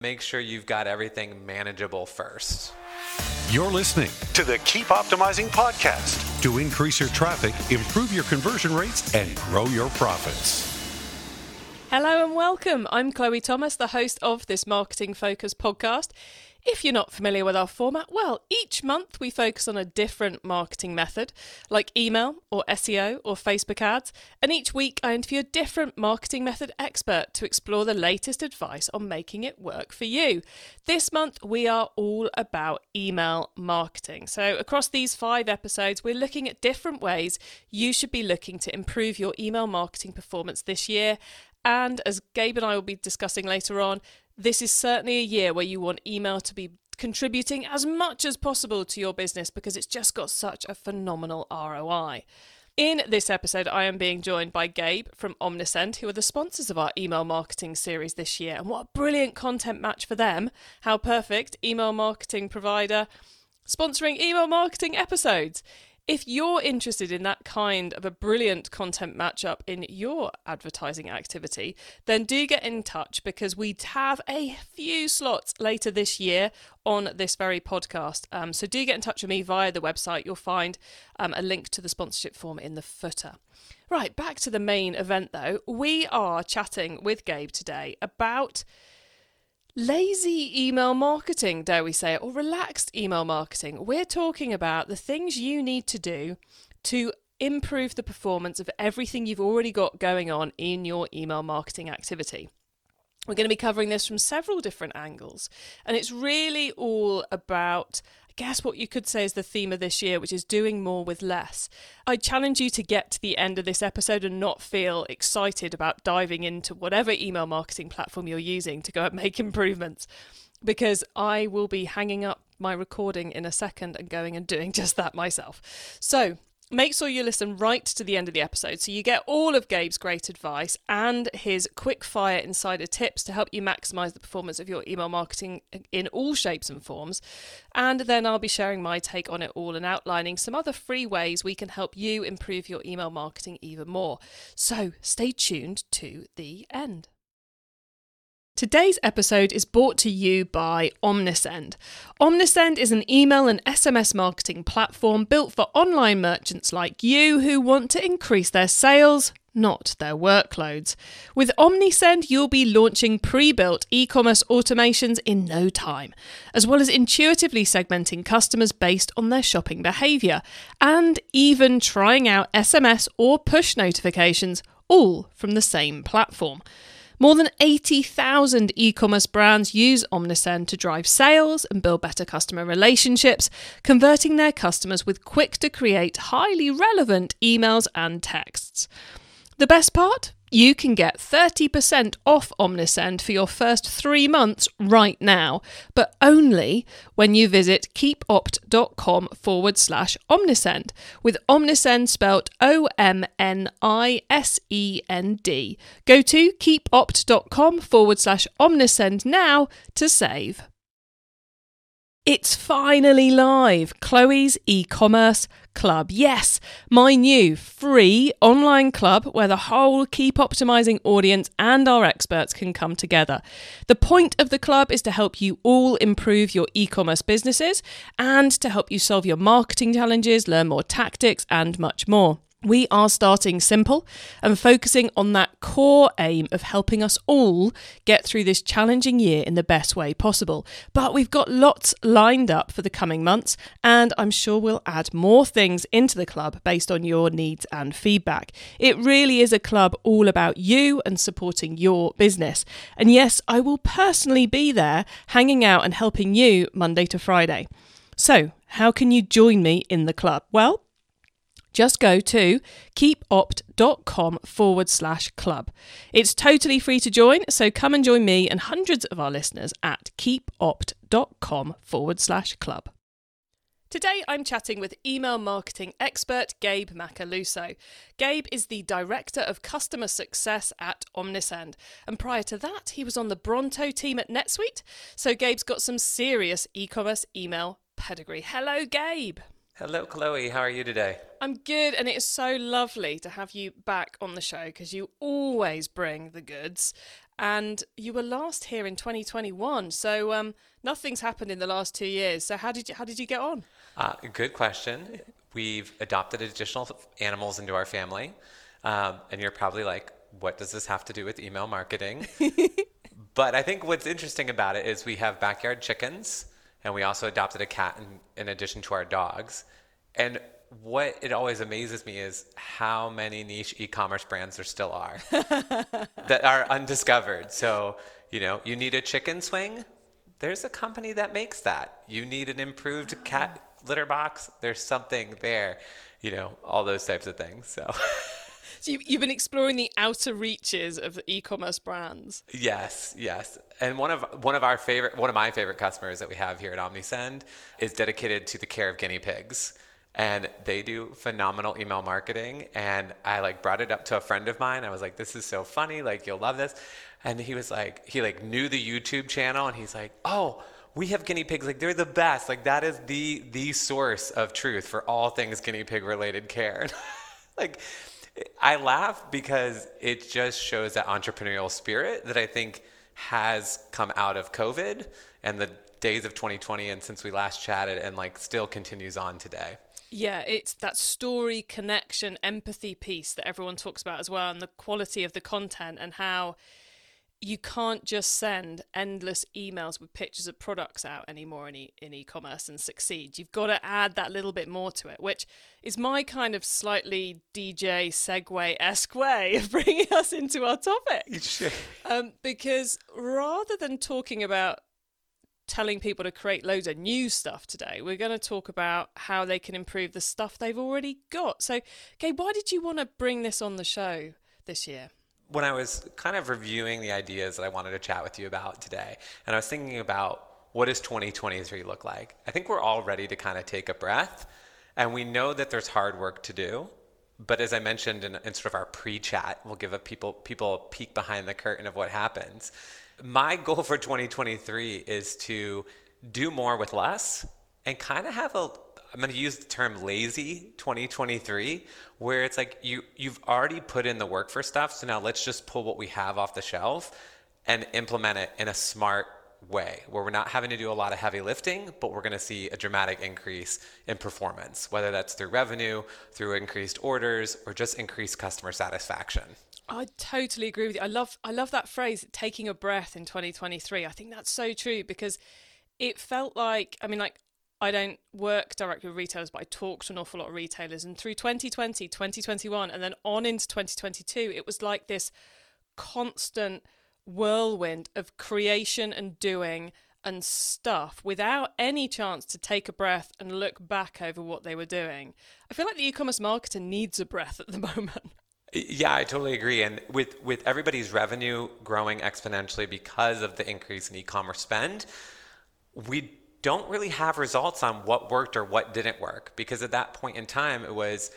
make sure you've got everything manageable first. You're listening to the Keep Optimizing podcast to increase your traffic, improve your conversion rates, and grow your profits. Hello and welcome. I'm Chloe Thomas, the host of this Marketing Focus podcast. If you're not familiar with our format, well, each month we focus on a different marketing method, like email or SEO or Facebook ads, and each week I interview a different marketing method expert to explore the latest advice on making it work for you. This month we are all about email marketing. So, across these five episodes, we're looking at different ways you should be looking to improve your email marketing performance this year. And as Gabe and I will be discussing later on, this is certainly a year where you want email to be contributing as much as possible to your business because it's just got such a phenomenal ROI. In this episode, I am being joined by Gabe from Omnisend, who are the sponsors of our email marketing series this year. And what a brilliant content match for them! How perfect! Email marketing provider sponsoring email marketing episodes. If you're interested in that kind of a brilliant content matchup in your advertising activity, then do get in touch because we have a few slots later this year on this very podcast. Um, so do get in touch with me via the website. You'll find um, a link to the sponsorship form in the footer. Right, back to the main event though. We are chatting with Gabe today about lazy email marketing, dare we say it, or relaxed email marketing. We're talking about the things you need to do to improve the performance of everything you've already got going on in your email marketing activity. We're going to be covering this from several different angles, and it's really all about guess what you could say is the theme of this year, which is doing more with less. I challenge you to get to the end of this episode and not feel excited about diving into whatever email marketing platform you're using to go and make improvements, because I will be hanging up my recording in a second and going and doing just that myself. So, Make sure you listen right to the end of the episode so you get all of Gabe's great advice and his quick fire insider tips to help you maximize the performance of your email marketing in all shapes and forms. And then I'll be sharing my take on it all and outlining some other free ways we can help you improve your email marketing even more. So stay tuned to the end. Today's episode is brought to you by Omnisend. Omnisend is an email and SMS marketing platform built for online merchants like you who want to increase their sales, not their workloads. With Omnisend, you'll be launching pre built e commerce automations in no time, as well as intuitively segmenting customers based on their shopping behaviour, and even trying out SMS or push notifications, all from the same platform. More than 80,000 e commerce brands use Omnisend to drive sales and build better customer relationships, converting their customers with quick to create highly relevant emails and texts. The best part? You can get 30% off Omnisend for your first three months right now, but only when you visit keepopt.com forward slash Omnisend, with Omnisend spelt O M N I S E N D. Go to keepopt.com forward slash Omnisend now to save. It's finally live Chloe's e commerce club. Yes, my new free online club where the whole Keep Optimizing audience and our experts can come together. The point of the club is to help you all improve your e commerce businesses and to help you solve your marketing challenges, learn more tactics, and much more. We are starting simple and focusing on that core aim of helping us all get through this challenging year in the best way possible. But we've got lots lined up for the coming months, and I'm sure we'll add more things into the club based on your needs and feedback. It really is a club all about you and supporting your business. And yes, I will personally be there hanging out and helping you Monday to Friday. So, how can you join me in the club? Well, just go to keepopt.com forward slash club. It's totally free to join, so come and join me and hundreds of our listeners at keepopt.com forward slash club. Today I'm chatting with email marketing expert Gabe Macaluso. Gabe is the Director of Customer Success at Omnisend, and prior to that, he was on the Bronto team at NetSuite, so Gabe's got some serious e commerce email pedigree. Hello, Gabe. Hello, Chloe. How are you today? I'm good, and it is so lovely to have you back on the show because you always bring the goods. and you were last here in 2021. So um, nothing's happened in the last two years. So how did you how did you get on? Uh, good question. We've adopted additional animals into our family, um, and you're probably like, what does this have to do with email marketing? but I think what's interesting about it is we have backyard chickens, and we also adopted a cat in, in addition to our dogs. And what it always amazes me is how many niche e-commerce brands there still are that are undiscovered. So, you know, you need a chicken swing, there's a company that makes that. You need an improved uh-huh. cat litter box, there's something there. You know, all those types of things. So So you, you've been exploring the outer reaches of e-commerce brands. Yes, yes. And one of one of our favorite one of my favorite customers that we have here at Omnisend is dedicated to the care of guinea pigs. And they do phenomenal email marketing. And i like brought it up to a friend of mine. I was like this is so funny. Like you'll love this. And he was like he like knew the youtube channel. And he's like oh we have guinea pigs. Like they're the best. Like that is the the source of truth for all things guinea pig related care. Like i laugh because it just shows that entrepreneurial spirit that i think has come out of covid and the days of 2020 and since we last chatted and like still continues on today. Yeah, it's that story, connection, empathy piece that everyone talks about as well, and the quality of the content, and how you can't just send endless emails with pictures of products out anymore in, e- in e-commerce and succeed. You've got to add that little bit more to it, which is my kind of slightly DJ segue esque way of bringing us into our topic. um, because rather than talking about telling people to create loads of new stuff today. We're going to talk about how they can improve the stuff they've already got. So, Gabe, why did you want to bring this on the show this year? When I was kind of reviewing the ideas that I wanted to chat with you about today, and I was thinking about what does 2023 look like? I think we're all ready to kind of take a breath, and we know that there's hard work to do. But as I mentioned in, in sort of our pre-chat, we'll give a people people a peek behind the curtain of what happens my goal for 2023 is to do more with less and kind of have a I'm going to use the term lazy 2023 where it's like you you've already put in the work for stuff so now let's just pull what we have off the shelf and implement it in a smart way where we're not having to do a lot of heavy lifting but we're going to see a dramatic increase in performance whether that's through revenue through increased orders or just increased customer satisfaction I totally agree with you. I love I love that phrase taking a breath in 2023. I think that's so true because it felt like I mean like I don't work directly with retailers but I talk to an awful lot of retailers and through 2020, 2021 and then on into 2022 it was like this constant whirlwind of creation and doing and stuff without any chance to take a breath and look back over what they were doing. I feel like the e-commerce marketer needs a breath at the moment. Yeah, I totally agree. And with, with everybody's revenue growing exponentially because of the increase in e commerce spend, we don't really have results on what worked or what didn't work because at that point in time, it was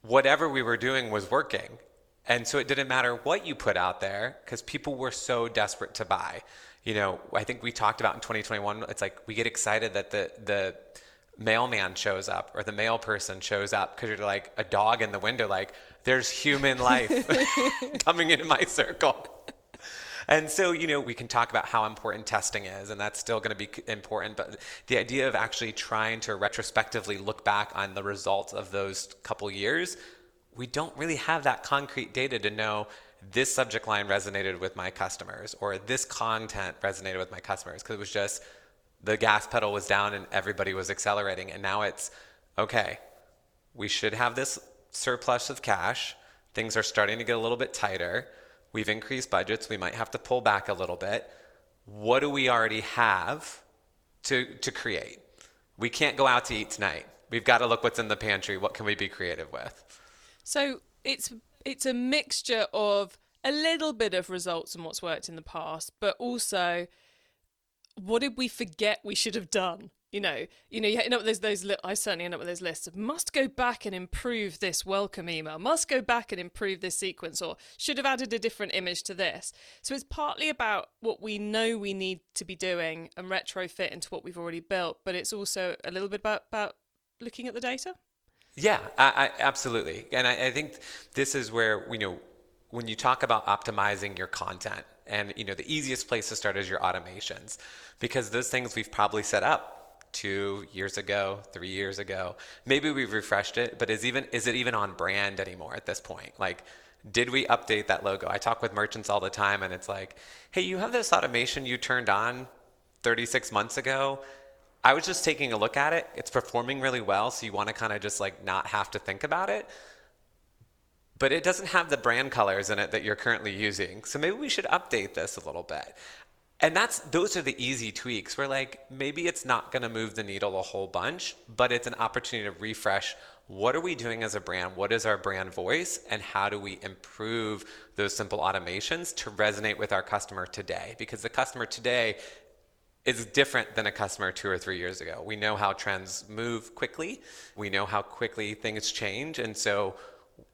whatever we were doing was working. And so it didn't matter what you put out there because people were so desperate to buy. You know, I think we talked about in 2021, it's like we get excited that the, the, mailman shows up or the mail person shows up because you're like a dog in the window like there's human life coming into my circle. And so, you know, we can talk about how important testing is, and that's still going to be important. But the idea of actually trying to retrospectively look back on the results of those couple years, we don't really have that concrete data to know this subject line resonated with my customers or this content resonated with my customers because it was just the gas pedal was down and everybody was accelerating. And now it's okay, we should have this surplus of cash. Things are starting to get a little bit tighter. We've increased budgets. We might have to pull back a little bit. What do we already have to, to create? We can't go out to eat tonight. We've got to look what's in the pantry. What can we be creative with? So it's it's a mixture of a little bit of results and what's worked in the past, but also what did we forget we should have done? You know, you know, you end up with those, those li- I certainly end up with those lists of must go back and improve this welcome email, must go back and improve this sequence, or should have added a different image to this. So it's partly about what we know we need to be doing and retrofit into what we've already built, but it's also a little bit about, about looking at the data. Yeah, I, I, absolutely. And I, I think this is where, you know, when you talk about optimizing your content, And you know, the easiest place to start is your automations because those things we've probably set up two years ago, three years ago. Maybe we've refreshed it, but is even is it even on brand anymore at this point? Like did we update that logo? I talk with merchants all the time and it's like, "Hey, you have this automation you turned on 36 months ago. I was just taking a look at it. It's performing really well, so you want to kind of just like not have to think about it. But it doesn't have the brand colors in it that you're currently using. So maybe we should update this a little bit. And that's those are the easy tweaks where like maybe it's not going to move the needle a whole bunch, but it's an opportunity to refresh what are we doing as a brand? What is our brand voice? And how do we improve those simple automations to resonate with our customer today? Because the customer today is different than a customer two or three years ago. We know how trends move quickly. We know how quickly things change. And so,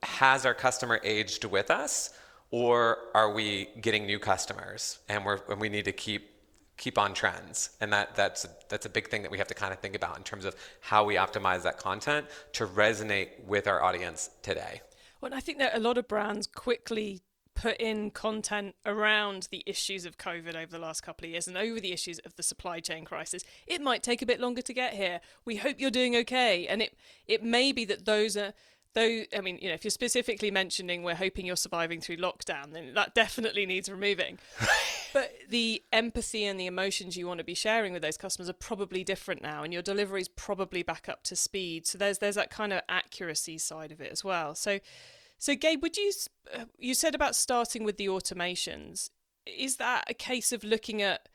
has our customer aged with us, or are we getting new customers and, we're, and we need to keep keep on trends? And that, that's, that's a big thing that we have to kind of think about in terms of how we optimize that content to resonate with our audience today. Well, I think that a lot of brands quickly put in content around the issues of COVID over the last couple of years and over the issues of the supply chain crisis. It might take a bit longer to get here. We hope you're doing okay. And it it may be that those are though I mean, you know, if you're specifically mentioning we're hoping you're surviving through lockdown, then that definitely needs removing. but the empathy and the emotions you want to be sharing with those customers are probably different now, and your delivery is probably back up to speed. So there's there's that kind of accuracy side of it as well. So so, Gabe, would you uh, you said about starting with the automations? Is that a case of looking at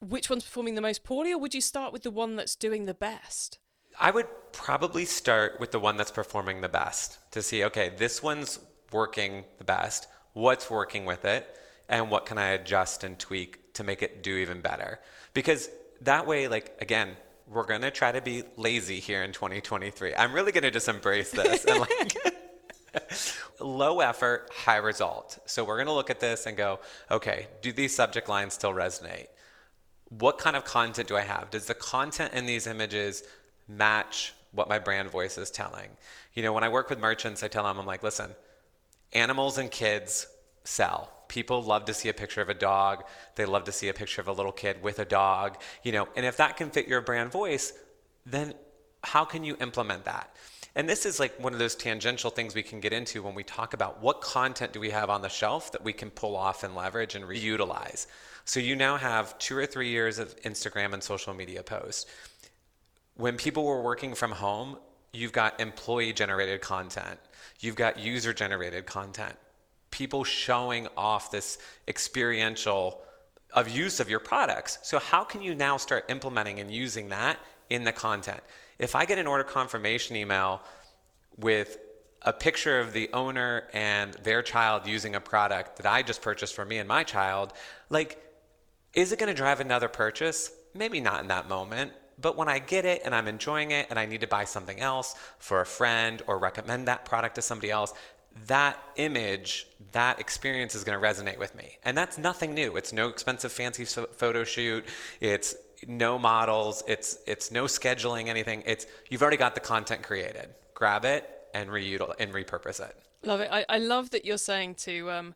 which one's performing the most poorly, or would you start with the one that's doing the best? I would probably start with the one that's performing the best to see, okay, this one's working the best. What's working with it? And what can I adjust and tweak to make it do even better? Because that way, like, again, we're going to try to be lazy here in 2023. I'm really going to just embrace this and like Low effort, high result. So we're going to look at this and go, okay, do these subject lines still resonate? What kind of content do I have? Does the content in these images match what my brand voice is telling? You know, when I work with merchants, I tell them, I'm like, listen, animals and kids sell. People love to see a picture of a dog. They love to see a picture of a little kid with a dog, you know, and if that can fit your brand voice, then how can you implement that? And this is like one of those tangential things we can get into when we talk about what content do we have on the shelf that we can pull off and leverage and reutilize. So you now have two or three years of Instagram and social media posts. When people were working from home, you've got employee generated content, you've got user generated content, people showing off this experiential of use of your products. So how can you now start implementing and using that in the content? if I get an order confirmation email with a picture of the owner and their child using a product that I just purchased for me and my child, like, is it going to drive another purchase? Maybe not in that moment. But when I get it and I'm enjoying it and I need to buy something else for a friend or recommend that product to somebody else, that image, that experience is going to resonate with me. And that's nothing new. It's no expensive fancy photo shoot. It's no models, it's it's no scheduling anything. It's you've already got the content created. Grab it and reutilize and repurpose it. Love it. I, I love that you're saying to um,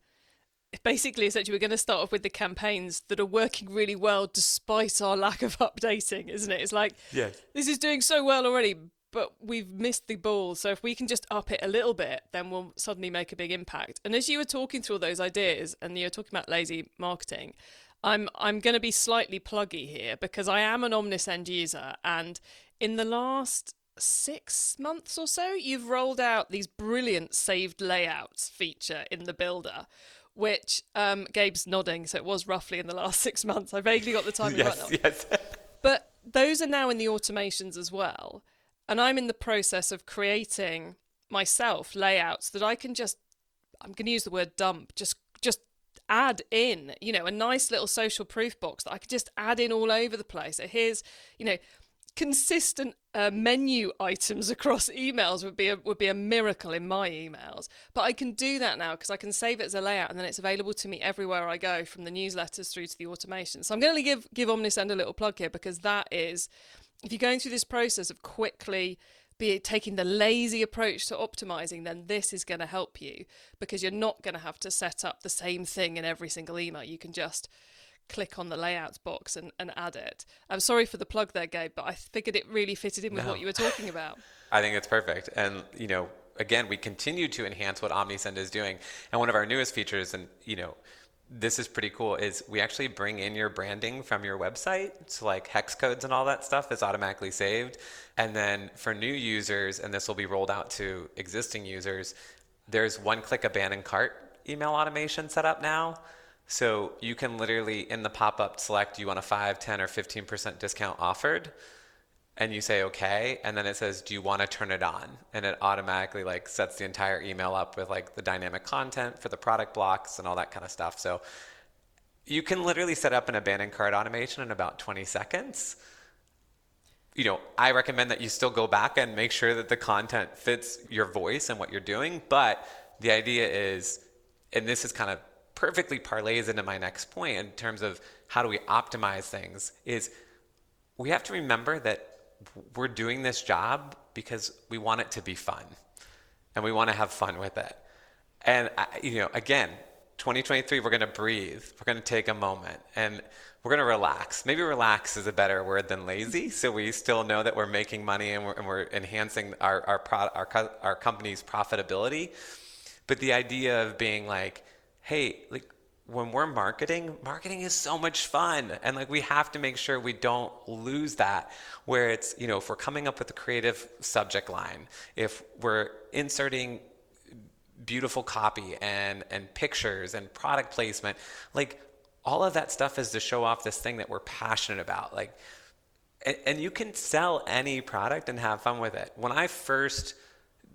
basically essentially we're going to start off with the campaigns that are working really well despite our lack of updating, isn't it? It's like yes. this is doing so well already, but we've missed the ball. So if we can just up it a little bit, then we'll suddenly make a big impact. And as you were talking through all those ideas and you're talking about lazy marketing, I'm I'm going to be slightly pluggy here because I am an Omnisend user, and in the last six months or so, you've rolled out these brilliant saved layouts feature in the builder. Which um, Gabe's nodding, so it was roughly in the last six months. I vaguely got the timing yes, right now. Yes. but those are now in the automations as well, and I'm in the process of creating myself layouts that I can just. I'm going to use the word dump. Just just add in, you know, a nice little social proof box that I could just add in all over the place. So here's, you know, consistent uh, menu items across emails would be a, would be a miracle in my emails. But I can do that now because I can save it as a layout and then it's available to me everywhere I go, from the newsletters through to the automation. So I'm going to give give Omnisend a little plug here because that is, if you're going through this process of quickly be taking the lazy approach to optimizing, then this is going to help you because you're not going to have to set up the same thing in every single email. You can just click on the layouts box and, and add it. I'm sorry for the plug there, Gabe, but I figured it really fitted in with no. what you were talking about. I think it's perfect. And, you know, again, we continue to enhance what OmniSend is doing. And one of our newest features, and, you know, this is pretty cool is we actually bring in your branding from your website so like hex codes and all that stuff is automatically saved and then for new users and this will be rolled out to existing users there's one click abandon cart email automation set up now so you can literally in the pop-up select you want a 5 10 or 15% discount offered? And you say okay. And then it says do you want to turn it on? And it automatically like sets the entire email up with like the dynamic content for the product blocks and all that kind of stuff. So you can literally set up an abandoned cart automation in about 20 seconds. You know i recommend that you still go back and make sure that the content fits your voice and what you're doing but the idea is and this is kind of perfectly parlays into my next point in terms of how do we optimize things is we have to remember that we're doing this job because we want it to be fun and we want to have fun with it. And, you know, again, 2023, we're going to breathe. We're going to take a moment and we're going to relax. Maybe relax is a better word than lazy. So we still know that we're making money and we're, and we're enhancing our, our, pro, our, our company's profitability. But the idea of being like, hey, like, when we're marketing, marketing is so much fun. And like we have to make sure we don't lose that where it's, you know, if we're coming up with a creative subject line, if we're inserting beautiful copy and and pictures and product placement, like all of that stuff is to show off this thing that we're passionate about. Like and, and you can sell any product and have fun with it. When I first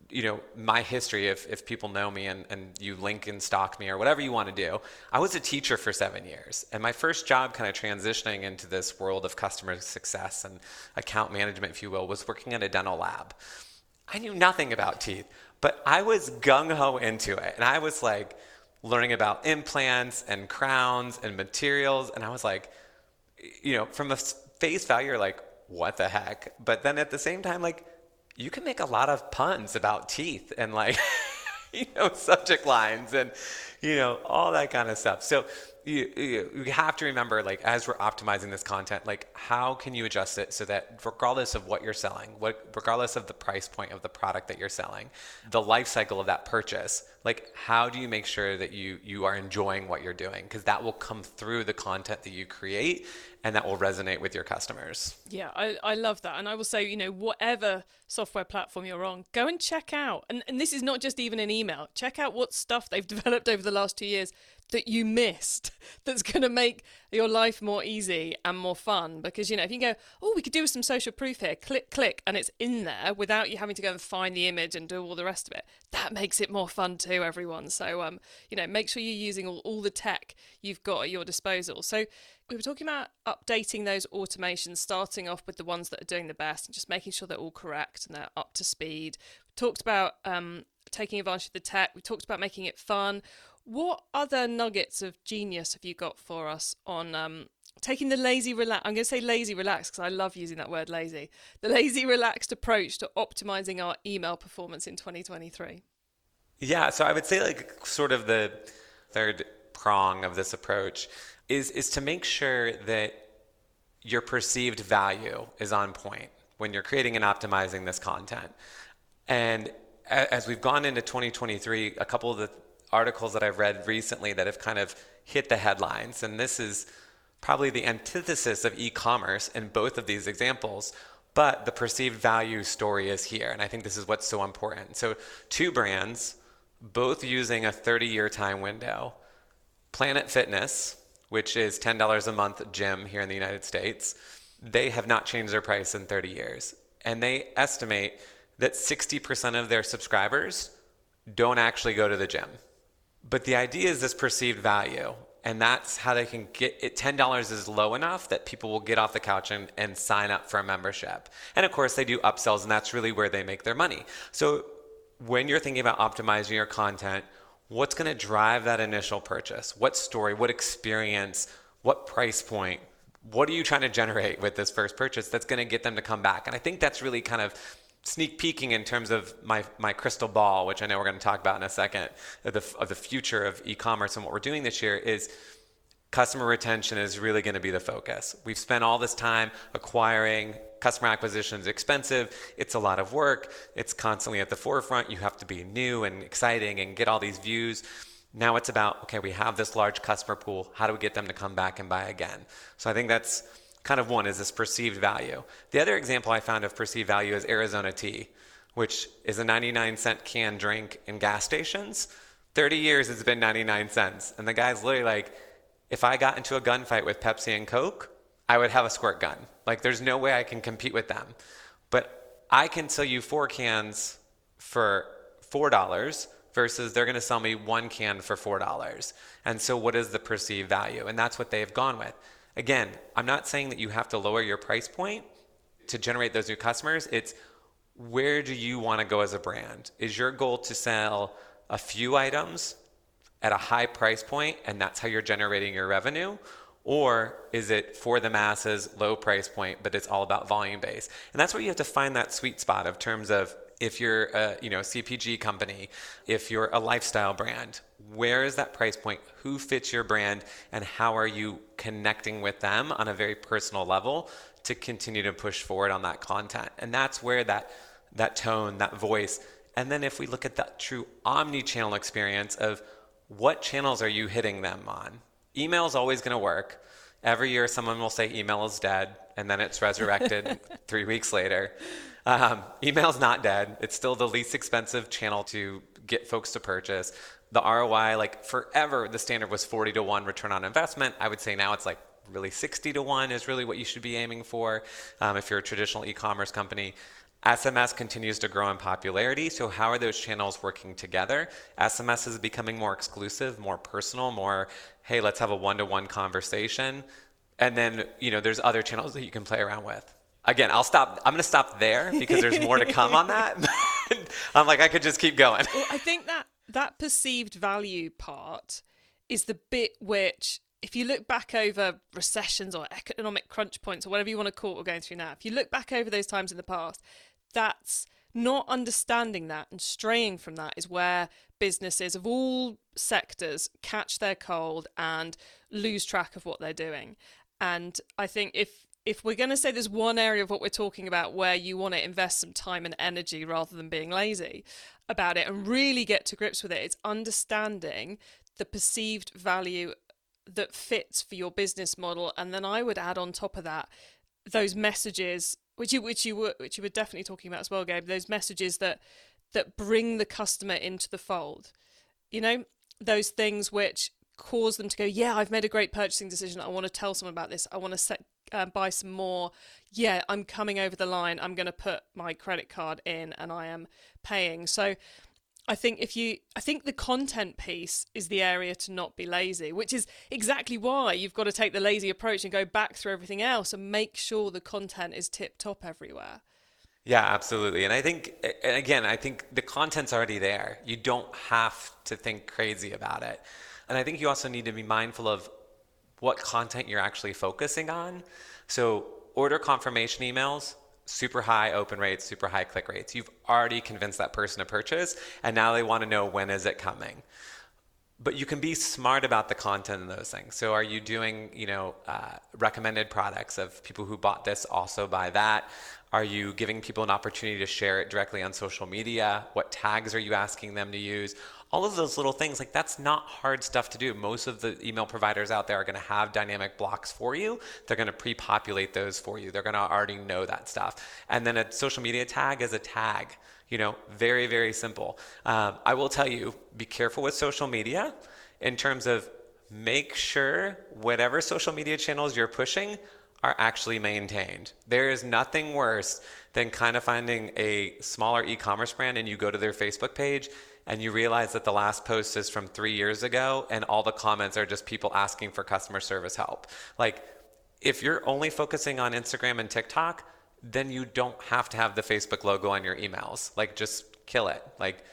you know, my history, if, if people know me and, and you LinkedIn stalk me or whatever you want to do, I was a teacher for seven years. And my first job kind of transitioning into this world of customer success and account management, if you will, was working at a dental lab. I knew nothing about teeth, but I was gung ho into it. And I was like learning about implants and crowns and materials. And I was like, you know, from a face value, like, what the heck? But then at the same time, like, you can make a lot of puns about teeth and like you know subject lines and you know all that kind of stuff. So you, you, you have to remember like as we're optimizing this content like how can you adjust it so that regardless of what you're selling what regardless of the price point of the product that you're selling the life cycle of that purchase like how do you make sure that you you are enjoying what you're doing because that will come through the content that you create and that will resonate with your customers. Yeah, I, I love that. And I will say, you know, whatever software platform you're on, go and check out. And, and this is not just even an email, check out what stuff they've developed over the last two years that you missed that's going to make your life more easy and more fun because you know if you go oh we could do some social proof here click click and it's in there without you having to go and find the image and do all the rest of it that makes it more fun too everyone so um you know make sure you're using all, all the tech you've got at your disposal so we were talking about updating those automations starting off with the ones that are doing the best and just making sure they're all correct and they're up to speed we talked about um taking advantage of the tech we talked about making it fun what other nuggets of genius have you got for us on um, taking the lazy relax? I'm going to say lazy relax because I love using that word lazy. The lazy relaxed approach to optimizing our email performance in 2023. Yeah, so I would say like sort of the third prong of this approach is is to make sure that your perceived value is on point when you're creating and optimizing this content. And as we've gone into 2023, a couple of the articles that I've read recently that have kind of hit the headlines. And this is probably the antithesis of e commerce in both of these examples. But the perceived value story is here. And I think this is what's so important. So, two brands, both using a 30 year time window Planet Fitness, which is $10 a month gym here in the United States, they have not changed their price in 30 years. And they estimate that 60% of their subscribers don't actually go to the gym. But the idea is this perceived value. And that's how they can get it. $10 is low enough that people will get off the couch and, and sign up for a membership. And of course, they do upsells, and that's really where they make their money. So when you're thinking about optimizing your content, what's going to drive that initial purchase? What story, what experience, what price point? What are you trying to generate with this first purchase that's going to get them to come back? And I think that's really kind of sneak peeking in terms of my, my crystal ball, which I know we're going to talk about in a second, of the, of the future of e commerce and what we're doing this year, is customer retention is really going to be the focus. We've spent all this time acquiring customer acquisition is expensive. It's a lot of work. It's constantly at the forefront. You have to be new and exciting and get all these views. Now it's about, okay, we have this large customer pool. How do we get them to come back and buy again? So I think that's kind of one is this perceived value. The other example I found of perceived value is Arizona tea, which is a 99 cent can drink in gas stations. 30 years it's been 99 cents. And the guy's literally like, if I got into a gunfight with Pepsi and Coke, I would have a squirt gun. Like there's no way I can compete with them. But I can sell you four cans for $4 versus they're going to sell me one can for $4. And so what is the perceived value? And that's what they've gone with. Again, I'm not saying that you have to lower your price point to generate those new customers. It's where do you want to go as a brand? Is your goal to sell a few items at a high price point and that's how you're generating your revenue? Or is it for the masses, low price point, but it's all about volume base? And that's where you have to find that sweet spot of terms of if you're a you know CPG company, if you're a lifestyle brand, where is that price point? Who fits your brand, and how are you connecting with them on a very personal level to continue to push forward on that content? And that's where that that tone, that voice, and then if we look at that true omni-channel experience of what channels are you hitting them on? Email is always going to work. Every year, someone will say email is dead, and then it's resurrected three weeks later. Um, email is not dead. It's still the least expensive channel to get folks to purchase. The ROI, like forever, the standard was 40 to 1 return on investment. I would say now it's like really 60 to 1 is really what you should be aiming for um, if you're a traditional e commerce company. SMS continues to grow in popularity. So, how are those channels working together? SMS is becoming more exclusive, more personal, more, hey, let's have a one to one conversation. And then, you know, there's other channels that you can play around with. Again, I'll stop. I'm going to stop there because there's more to come on that. I'm like, I could just keep going. Well, I think that that perceived value part is the bit which if you look back over recessions or economic crunch points or whatever you want to call it we're going through now, if you look back over those times in the past, that's not understanding that and straying from that is where businesses of all sectors catch their cold and lose track of what they're doing. And I think if if we're going to say there's one area of what we're talking about where you want to invest some time and energy rather than being lazy about it and really get to grips with it, it's understanding the perceived value that fits for your business model. And then I would add on top of that those messages which you which you were which you were definitely talking about as well, Gabe. Those messages that that bring the customer into the fold. You know, those things which cause them to go, yeah, I've made a great purchasing decision. I want to tell someone about this. I want to set, uh, buy some more. Yeah, I'm coming over the line. I'm going to put my credit card in, and I am paying. So I think if you, I think the content piece is the area to not be lazy, which is exactly why you've got to take the lazy approach and go back through everything else and make sure the content is tip top everywhere. Yeah, absolutely. And I think, and again, I think the content's already there. You don't have to think crazy about it. And I think you also need to be mindful of what content you're actually focusing on. So, order confirmation emails, super high open rates, super high click rates. You've already convinced that person to purchase, and now they want to know when is it coming. But you can be smart about the content of those things. So, are you doing, you know, uh, recommended products of people who bought this also buy that? Are you giving people an opportunity to share it directly on social media? What tags are you asking them to use? All of those little things like that's not hard stuff to do. Most of the email providers out there are going to have dynamic blocks for you. They're going to pre-populate those for you. They're going to already know that stuff. And then a social media tag is a tag you know very very simple. Um, i will tell you be careful with social media in terms of make sure whatever social media channels you're pushing are actually maintained. There is nothing worse than kind of finding a smaller e commerce brand and you go to their Facebook page and you realize that the last post is from three years ago and all the comments are just people asking for customer service help. Like, if you're only focusing on Instagram and TikTok, then you don't have to have the Facebook logo on your emails. Like, just kill it. Like,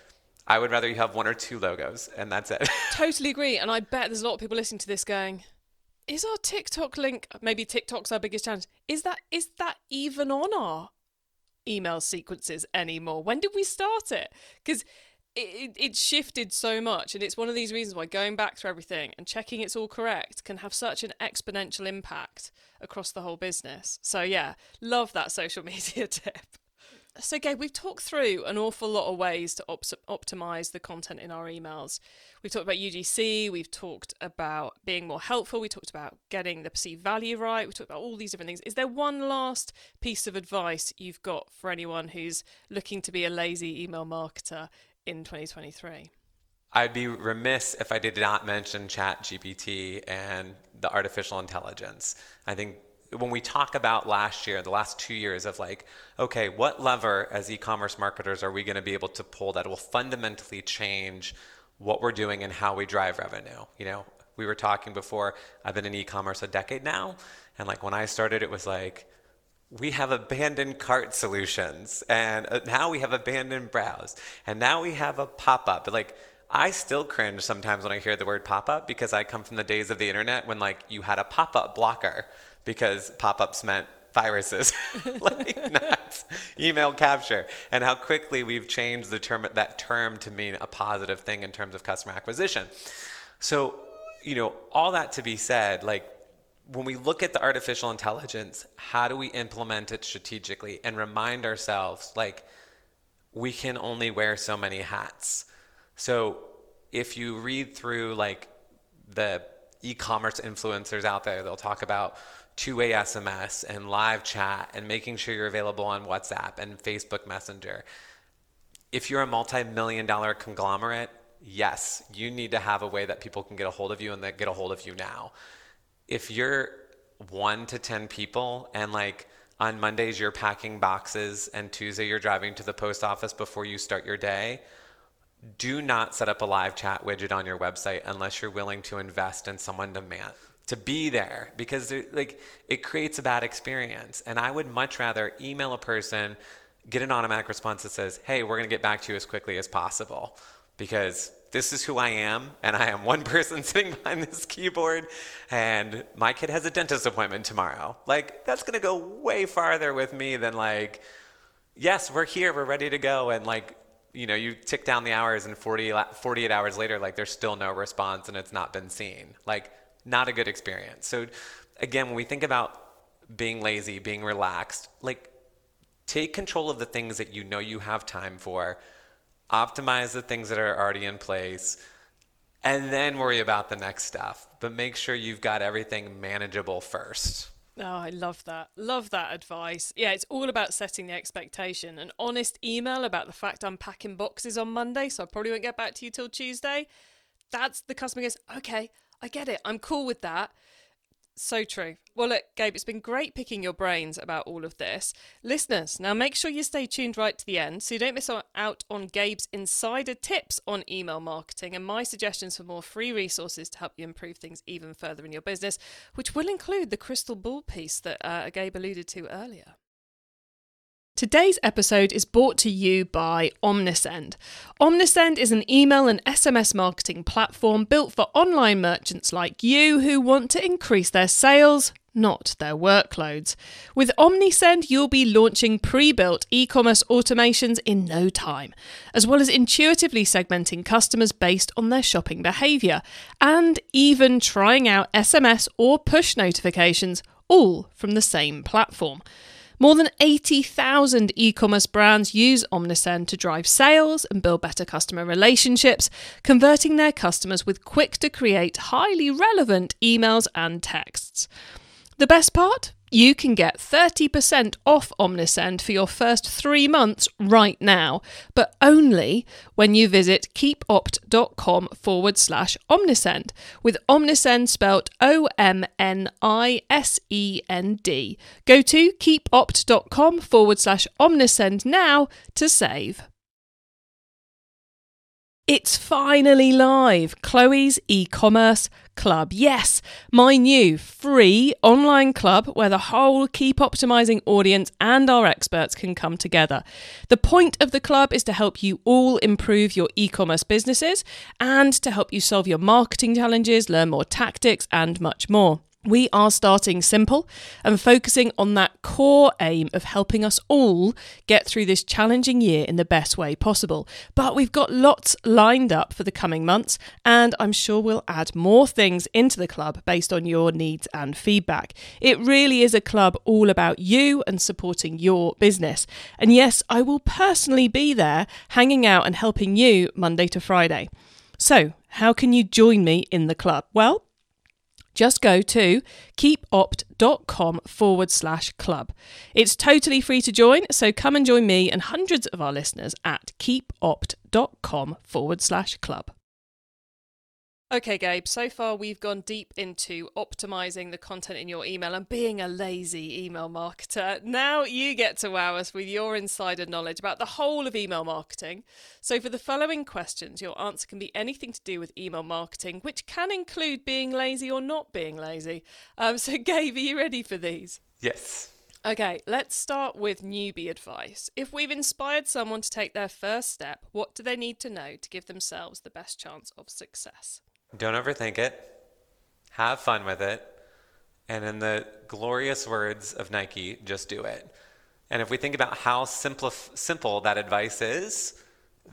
I would rather you have one or two logos and that's it. totally agree. And I bet there's a lot of people listening to this going, is our TikTok link maybe TikTok's our biggest challenge? Is that is that even on our email sequences anymore. When did we start it? Because it, it shifted so much and it's one of these reasons why going back through everything and checking it's all correct can have such an exponential impact across the whole business. So yeah love that social media tip. So gabe we've talked through an awful lot of ways to op- optimize the content in our emails. We've talked about ugc we've talked about being more helpful we talked about getting the perceived value right we talked about all these different things. Is there one last piece of advice you've got for anyone who's looking to be a lazy email marketer in 2023? I'd be remiss if I did not mention Chat GPT and the artificial intelligence. I think when we talk about last year, the last two years of like, okay, what lever as e-commerce marketers are we going to be able to pull that will fundamentally change what we're doing and how we drive revenue? You know, we were talking before. I've been in e-commerce a decade now, and like when I started, it was like we have abandoned cart solutions and uh, now we have abandoned browse and now we have a pop-up. But like i still cringe sometimes when i hear the word pop-up because i come from the days of the internet when like you had a pop-up blocker because pop-ups meant viruses like not email capture. And how quickly we've changed the term that term to mean a positive thing in terms of customer acquisition. So you know all that to be said like when we look at the artificial intelligence, how do we implement it strategically and remind ourselves like we can only wear so many hats? So if you read through like the e-commerce influencers out there, they'll talk about two-way SMS and live chat and making sure you're available on WhatsApp and Facebook Messenger. If you're a multi-million dollar conglomerate, yes, you need to have a way that people can get a hold of you and that get a hold of you now if you're one to 10 people and like on Mondays you're packing boxes and Tuesday you're driving to the post office before you start your day, do not set up a live chat widget on your website unless you're willing to invest in someone to man to be there because like it creates a bad experience and I would much rather email a person get an automatic response that says, "Hey, we're going to get back to you as quickly as possible." Because this is who I am, and I am one person sitting behind this keyboard, and my kid has a dentist appointment tomorrow. Like, that's gonna go way farther with me than, like, yes, we're here, we're ready to go, and like, you know, you tick down the hours, and 40, 48 hours later, like, there's still no response, and it's not been seen. Like, not a good experience. So, again, when we think about being lazy, being relaxed, like, take control of the things that you know you have time for optimize the things that are already in place, and then worry about the next stuff. But make sure you've got everything manageable first. Oh, I love that. Love that advice. Yeah, it's all about setting the expectation. An honest email about the fact I'm packing boxes on Monday, so I probably won't get back to you till Tuesday. That's the customer goes, okay, I get it. I'm cool with that. So true. Well, look, Gabe, it's been great picking your brains about all of this. Listeners, now make sure you stay tuned right to the end so you don't miss out on Gabe's insider tips on email marketing and my suggestions for more free resources to help you improve things even further in your business, which will include the crystal ball piece that uh, Gabe alluded to earlier. Today's episode is brought to you by Omnisend. Omnisend is an email and SMS marketing platform built for online merchants like you who want to increase their sales, not their workloads. With Omnisend, you'll be launching pre built e commerce automations in no time, as well as intuitively segmenting customers based on their shopping behaviour, and even trying out SMS or push notifications, all from the same platform. More than 80,000 e commerce brands use Omnisend to drive sales and build better customer relationships, converting their customers with quick to create highly relevant emails and texts. The best part? You can get 30% off Omnisend for your first three months right now, but only when you visit keepopt.com forward slash Omnisend, with Omnisend spelt O M N I S E N D. Go to keepopt.com forward slash Omnisend now to save. It's finally live, Chloe's e-commerce club. Yes, my new free online club where the whole Keep Optimizing audience and our experts can come together. The point of the club is to help you all improve your e-commerce businesses and to help you solve your marketing challenges, learn more tactics and much more. We are starting simple and focusing on that core aim of helping us all get through this challenging year in the best way possible. But we've got lots lined up for the coming months, and I'm sure we'll add more things into the club based on your needs and feedback. It really is a club all about you and supporting your business. And yes, I will personally be there hanging out and helping you Monday to Friday. So, how can you join me in the club? Well, just go to keepopt.com forward slash club. It's totally free to join, so come and join me and hundreds of our listeners at keepopt.com forward slash club. Okay, Gabe, so far we've gone deep into optimizing the content in your email and being a lazy email marketer. Now you get to wow us with your insider knowledge about the whole of email marketing. So, for the following questions, your answer can be anything to do with email marketing, which can include being lazy or not being lazy. Um, so, Gabe, are you ready for these? Yes. Okay, let's start with newbie advice. If we've inspired someone to take their first step, what do they need to know to give themselves the best chance of success? Don't overthink it. Have fun with it. And in the glorious words of Nike, just do it. And if we think about how simple, simple that advice is,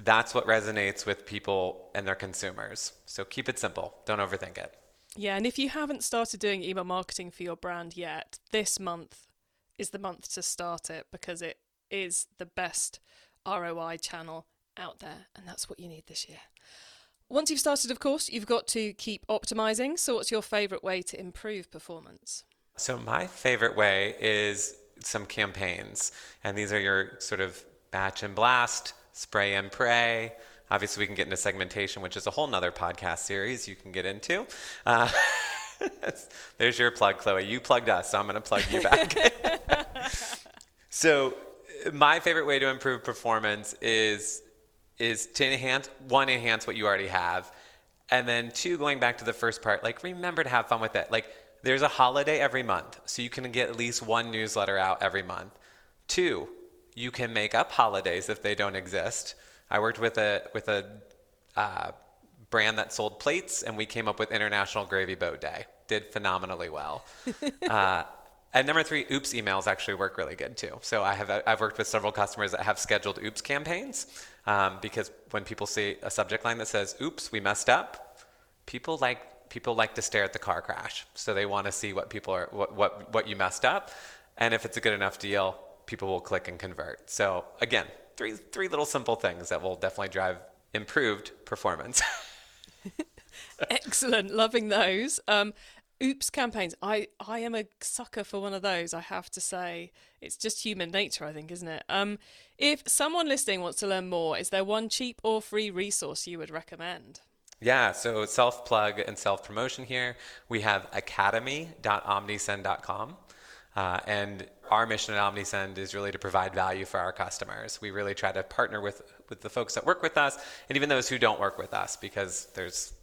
that's what resonates with people and their consumers. So keep it simple. Don't overthink it. Yeah, and if you haven't started doing email marketing for your brand yet, this month is the month to start it because it is the best ROI channel out there, and that's what you need this year. Once you've started, of course, you've got to keep optimizing. So, what's your favorite way to improve performance? So, my favorite way is some campaigns. And these are your sort of batch and blast, spray and pray. Obviously, we can get into segmentation, which is a whole nother podcast series you can get into. Uh, there's your plug, Chloe. You plugged us, so I'm going to plug you back. so, my favorite way to improve performance is is to enhance one enhance what you already have and then two going back to the first part like remember to have fun with it. Like there's a holiday every month so you can get at least one newsletter out every month. Two you can make up holidays if they don't exist. I worked with a with a uh, brand that sold plates and we came up with international gravy boat day. Did phenomenally well. Uh, and number three, oops emails actually work really good too. So I have I've worked with several customers that have scheduled oops campaigns um, because when people see a subject line that says "oops, we messed up," people like people like to stare at the car crash. So they want to see what people are what what what you messed up, and if it's a good enough deal, people will click and convert. So again, three three little simple things that will definitely drive improved performance. Excellent, loving those. Um, oops campaigns i i am a sucker for one of those i have to say it's just human nature i think isn't it um if someone listening wants to learn more is there one cheap or free resource you would recommend yeah, so self plug and self promotion here. We have academy.omnisend.com. Uh, and our mission at Omnisend is really to provide value for our customers. We really try to partner with, with the folks that work with us and even those who don't work with us because there's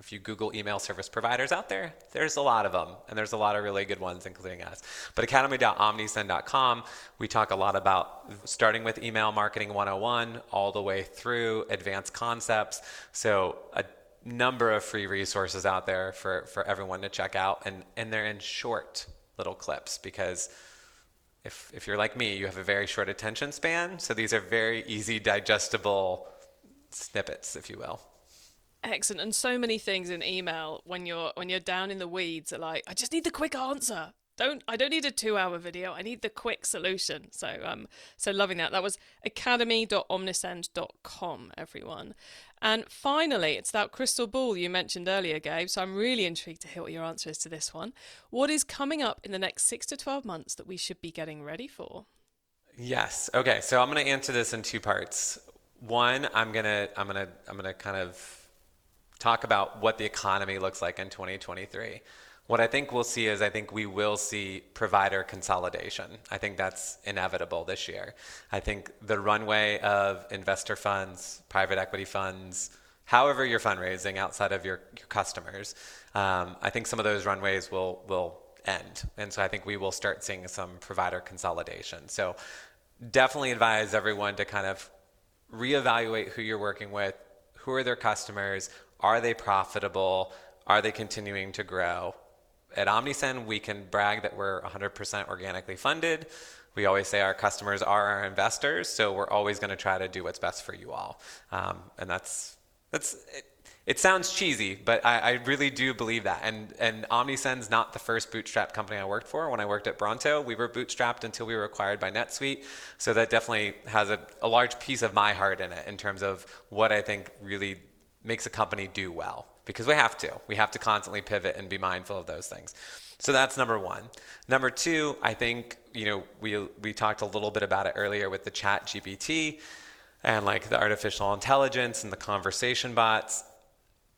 if you Google email service providers out there, there's a lot of them, and there's a lot of really good ones, including us. But academy.omnisend.com, we talk a lot about starting with email marketing 101 all the way through advanced concepts. So a number of free resources out there for, for everyone to check out, and, and they're in short little clips because if, if you're like me, you have a very short attention span. So these are very easy, digestible snippets, if you will. Excellent. And so many things in email when you're when you're down in the weeds are like, I just need the quick answer. Don't I don't need a two hour video. I need the quick solution. So um so loving that. That was academy.omnisend.com, everyone. And finally, it's that crystal ball you mentioned earlier, Gabe. So I'm really intrigued to hear what your answer is to this one. What is coming up in the next six to twelve months that we should be getting ready for? Yes. Okay. So I'm going to answer this in two parts. One, I'm gonna I'm gonna I'm gonna kind of talk about what the economy looks like in 2023. What I think we'll see is I think we will see provider consolidation. I think that's inevitable this year. I think the runway of investor funds, private equity funds, however you're fundraising outside of your, your customers, um, I think some of those runways will will end. And so I think we will start seeing some provider consolidation. So definitely advise everyone to kind of reevaluate who you're working with, who are their customers, are they profitable? Are they continuing to grow? at Omnisend, we can brag that we're 100% organically funded. We always say our customers are our investors, so we're always going to try to do what's best for you all. Um, and that's that's it, it sounds cheesy, but I, I, really do believe that. And and Omnisend's not the first bootstrap company I worked for. When I worked at Bronto, we were bootstrapped until we were acquired by NetSuite. So that definitely has a, a large piece of my heart in it in terms of what I think really makes a company do well. Because we have to. We have to constantly pivot and be mindful of those things. So that's number one. Number two, I think, you know, we we talked a little bit about it earlier with the ChatGPT and like the artificial intelligence and the conversation bots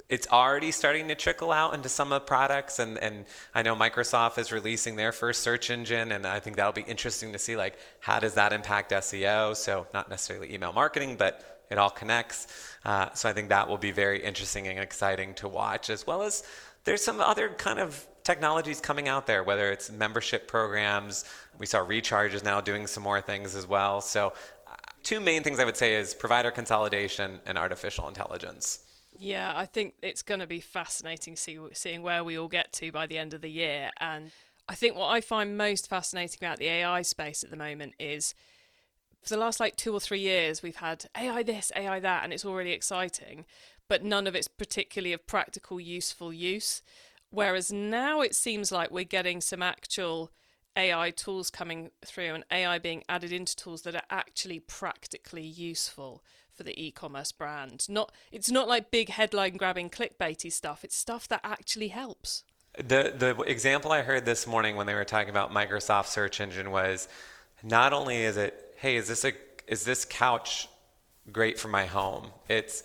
it's already starting to trickle out into some of the products and, and i know microsoft is releasing their first search engine and i think that'll be interesting to see like how does that impact seo so not necessarily email marketing but it all connects uh, so i think that will be very interesting and exciting to watch as well as there's some other kind of technologies coming out there whether it's membership programs. We saw Recharge's now doing some more things as well. So uh, two main things i would say is provider consolidation and artificial intelligence. Yeah, I think it's going to be fascinating see, seeing where we all get to by the end of the year. And I think what I find most fascinating about the AI space at the moment is for the last like two or three years, we've had AI this, AI that, and it's all really exciting, but none of it's particularly of practical, useful use. Whereas now it seems like we're getting some actual AI tools coming through and AI being added into tools that are actually practically useful for the e-commerce brand. Not it's not like big headline grabbing clickbaity stuff. It's stuff that actually helps. The the example I heard this morning when they were talking about Microsoft search engine was not only is it hey is this a is this couch great for my home? It's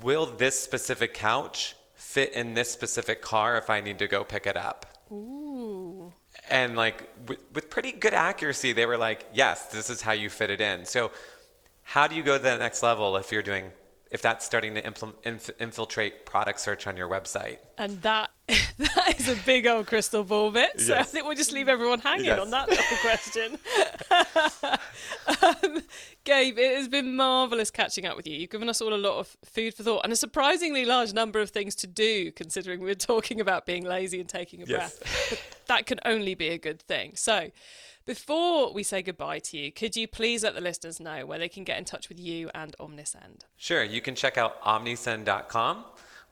will this specific couch fit in this specific car if I need to go pick it up? Ooh. And like with, with pretty good accuracy, they were like, yes, this is how you fit it in. So how do you go to the next level if you're doing if that's starting to impl- inf- infiltrate product search on your website. And that that is a big old crystal ball bit. So yes. I think we'll just leave everyone hanging yes. on that little question. um, Gabe, it has been marvelous catching up with you. You've given us all a lot of food for thought and a surprisingly large number of things to do, considering we're talking about being lazy and taking a yes. breath. But that can only be a good thing. So. Before we say goodbye to you, could you please let the listeners know where they can get in touch with you and Omnisend? Sure. You can check out omnisend.com,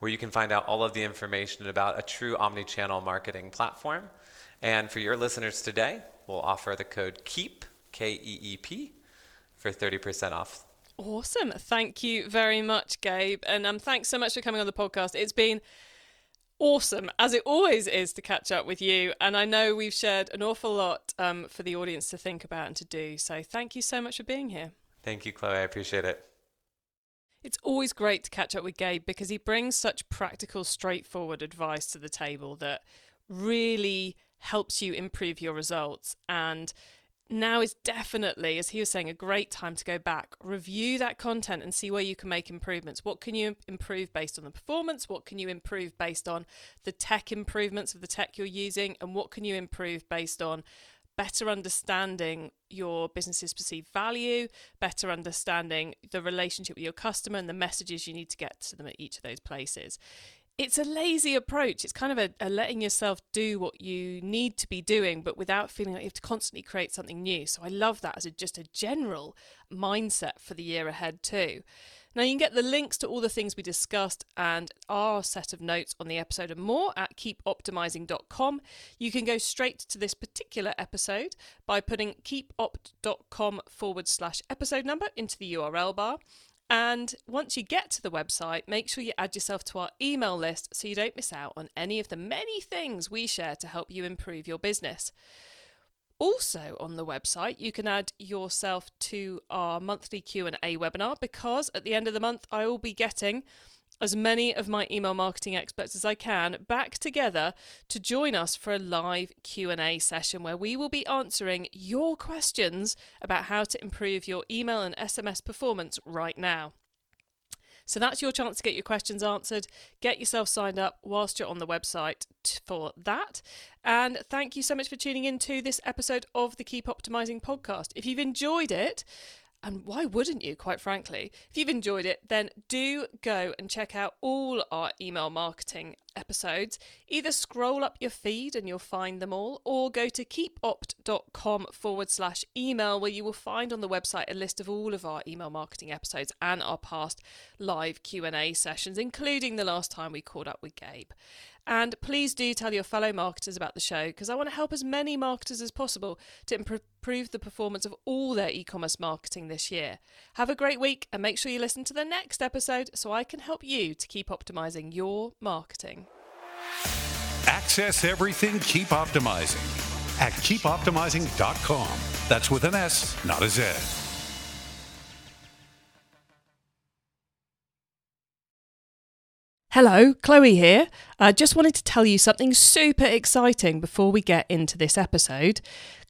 where you can find out all of the information about a true omni-channel marketing platform. And for your listeners today, we'll offer the code KEEP, K E E P, for 30% off. Awesome. Thank you very much, Gabe. And um, thanks so much for coming on the podcast. It's been awesome, as it always is, to catch up with you. And I know we've shared an awful lot um, for the audience to think about and to do. So thank you so much for being here. Thank you, Chloe. I appreciate it. It's always great to catch up with Gabe because he brings such practical, straightforward advice to the table that really helps you improve your results and now is definitely, as he was saying, a great time to go back, review that content and see where you can make improvements. What can you improve based on the performance? What can you improve based on the tech improvements of the tech you're using? And what can you improve based on better understanding your business's perceived value, better understanding the relationship with your customer and the messages you need to get to them at each of those places it's a lazy approach. It's kind of a, a, letting yourself do what you need to be doing, but without feeling like you have to constantly create something new. So I love that as a, just a general mindset for the year ahead too. Now you can get the links to all the things we discussed and our set of notes on the episode and more at keepoptimizing.com. You can go straight to this particular episode by putting keepopt.com forward slash episode number into the URL bar. And once you get to the website, make sure you add yourself to our email list so you don't miss out on any of the many things we share to help you improve your business. Also on the website, you can add yourself to our monthly Q&A webinar because at the end of the month I will be getting as many of my email marketing experts as I can back together to join us for a live Q&A session where we will be answering your questions about how to improve your email and SMS performance right now. So that's your chance to get your questions answered. Get yourself signed up whilst you're on the website for that. And thank you so much for tuning in to this episode of the Keep Optimizing podcast. If you've enjoyed it, and why wouldn't you, quite frankly? If you've enjoyed it, then do go and check out all our email marketing episodes. Either scroll up your feed and you'll find them all, or go to keepopt.com forward slash email, where you will find on the website a list of all of our email marketing episodes and our past live Q&A sessions, including the last time we caught up with Gabe. And please do tell your fellow marketers about the show because I want to help as many marketers as possible to improve the performance of all their e commerce marketing this year. Have a great week and make sure you listen to the next episode so I can help you to keep optimizing your marketing. Access everything Keep Optimizing at keepoptimizing.com. That's with an S, not a Z. Hello, Chloe here. I just wanted to tell you something super exciting before we get into this episode.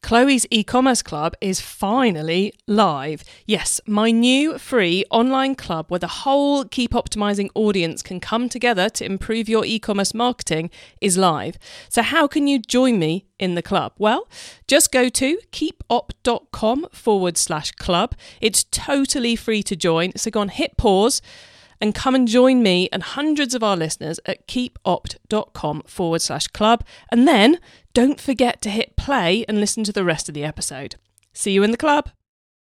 Chloe's e commerce club is finally live. Yes, my new free online club where the whole Keep Optimizing audience can come together to improve your e commerce marketing is live. So, how can you join me in the club? Well, just go to keepopt.com forward slash club. It's totally free to join. So, go on, hit pause and come and join me and hundreds of our listeners at keepopt.com forward slash club. And then don't forget to hit play and listen to the rest of the episode. See you in the club.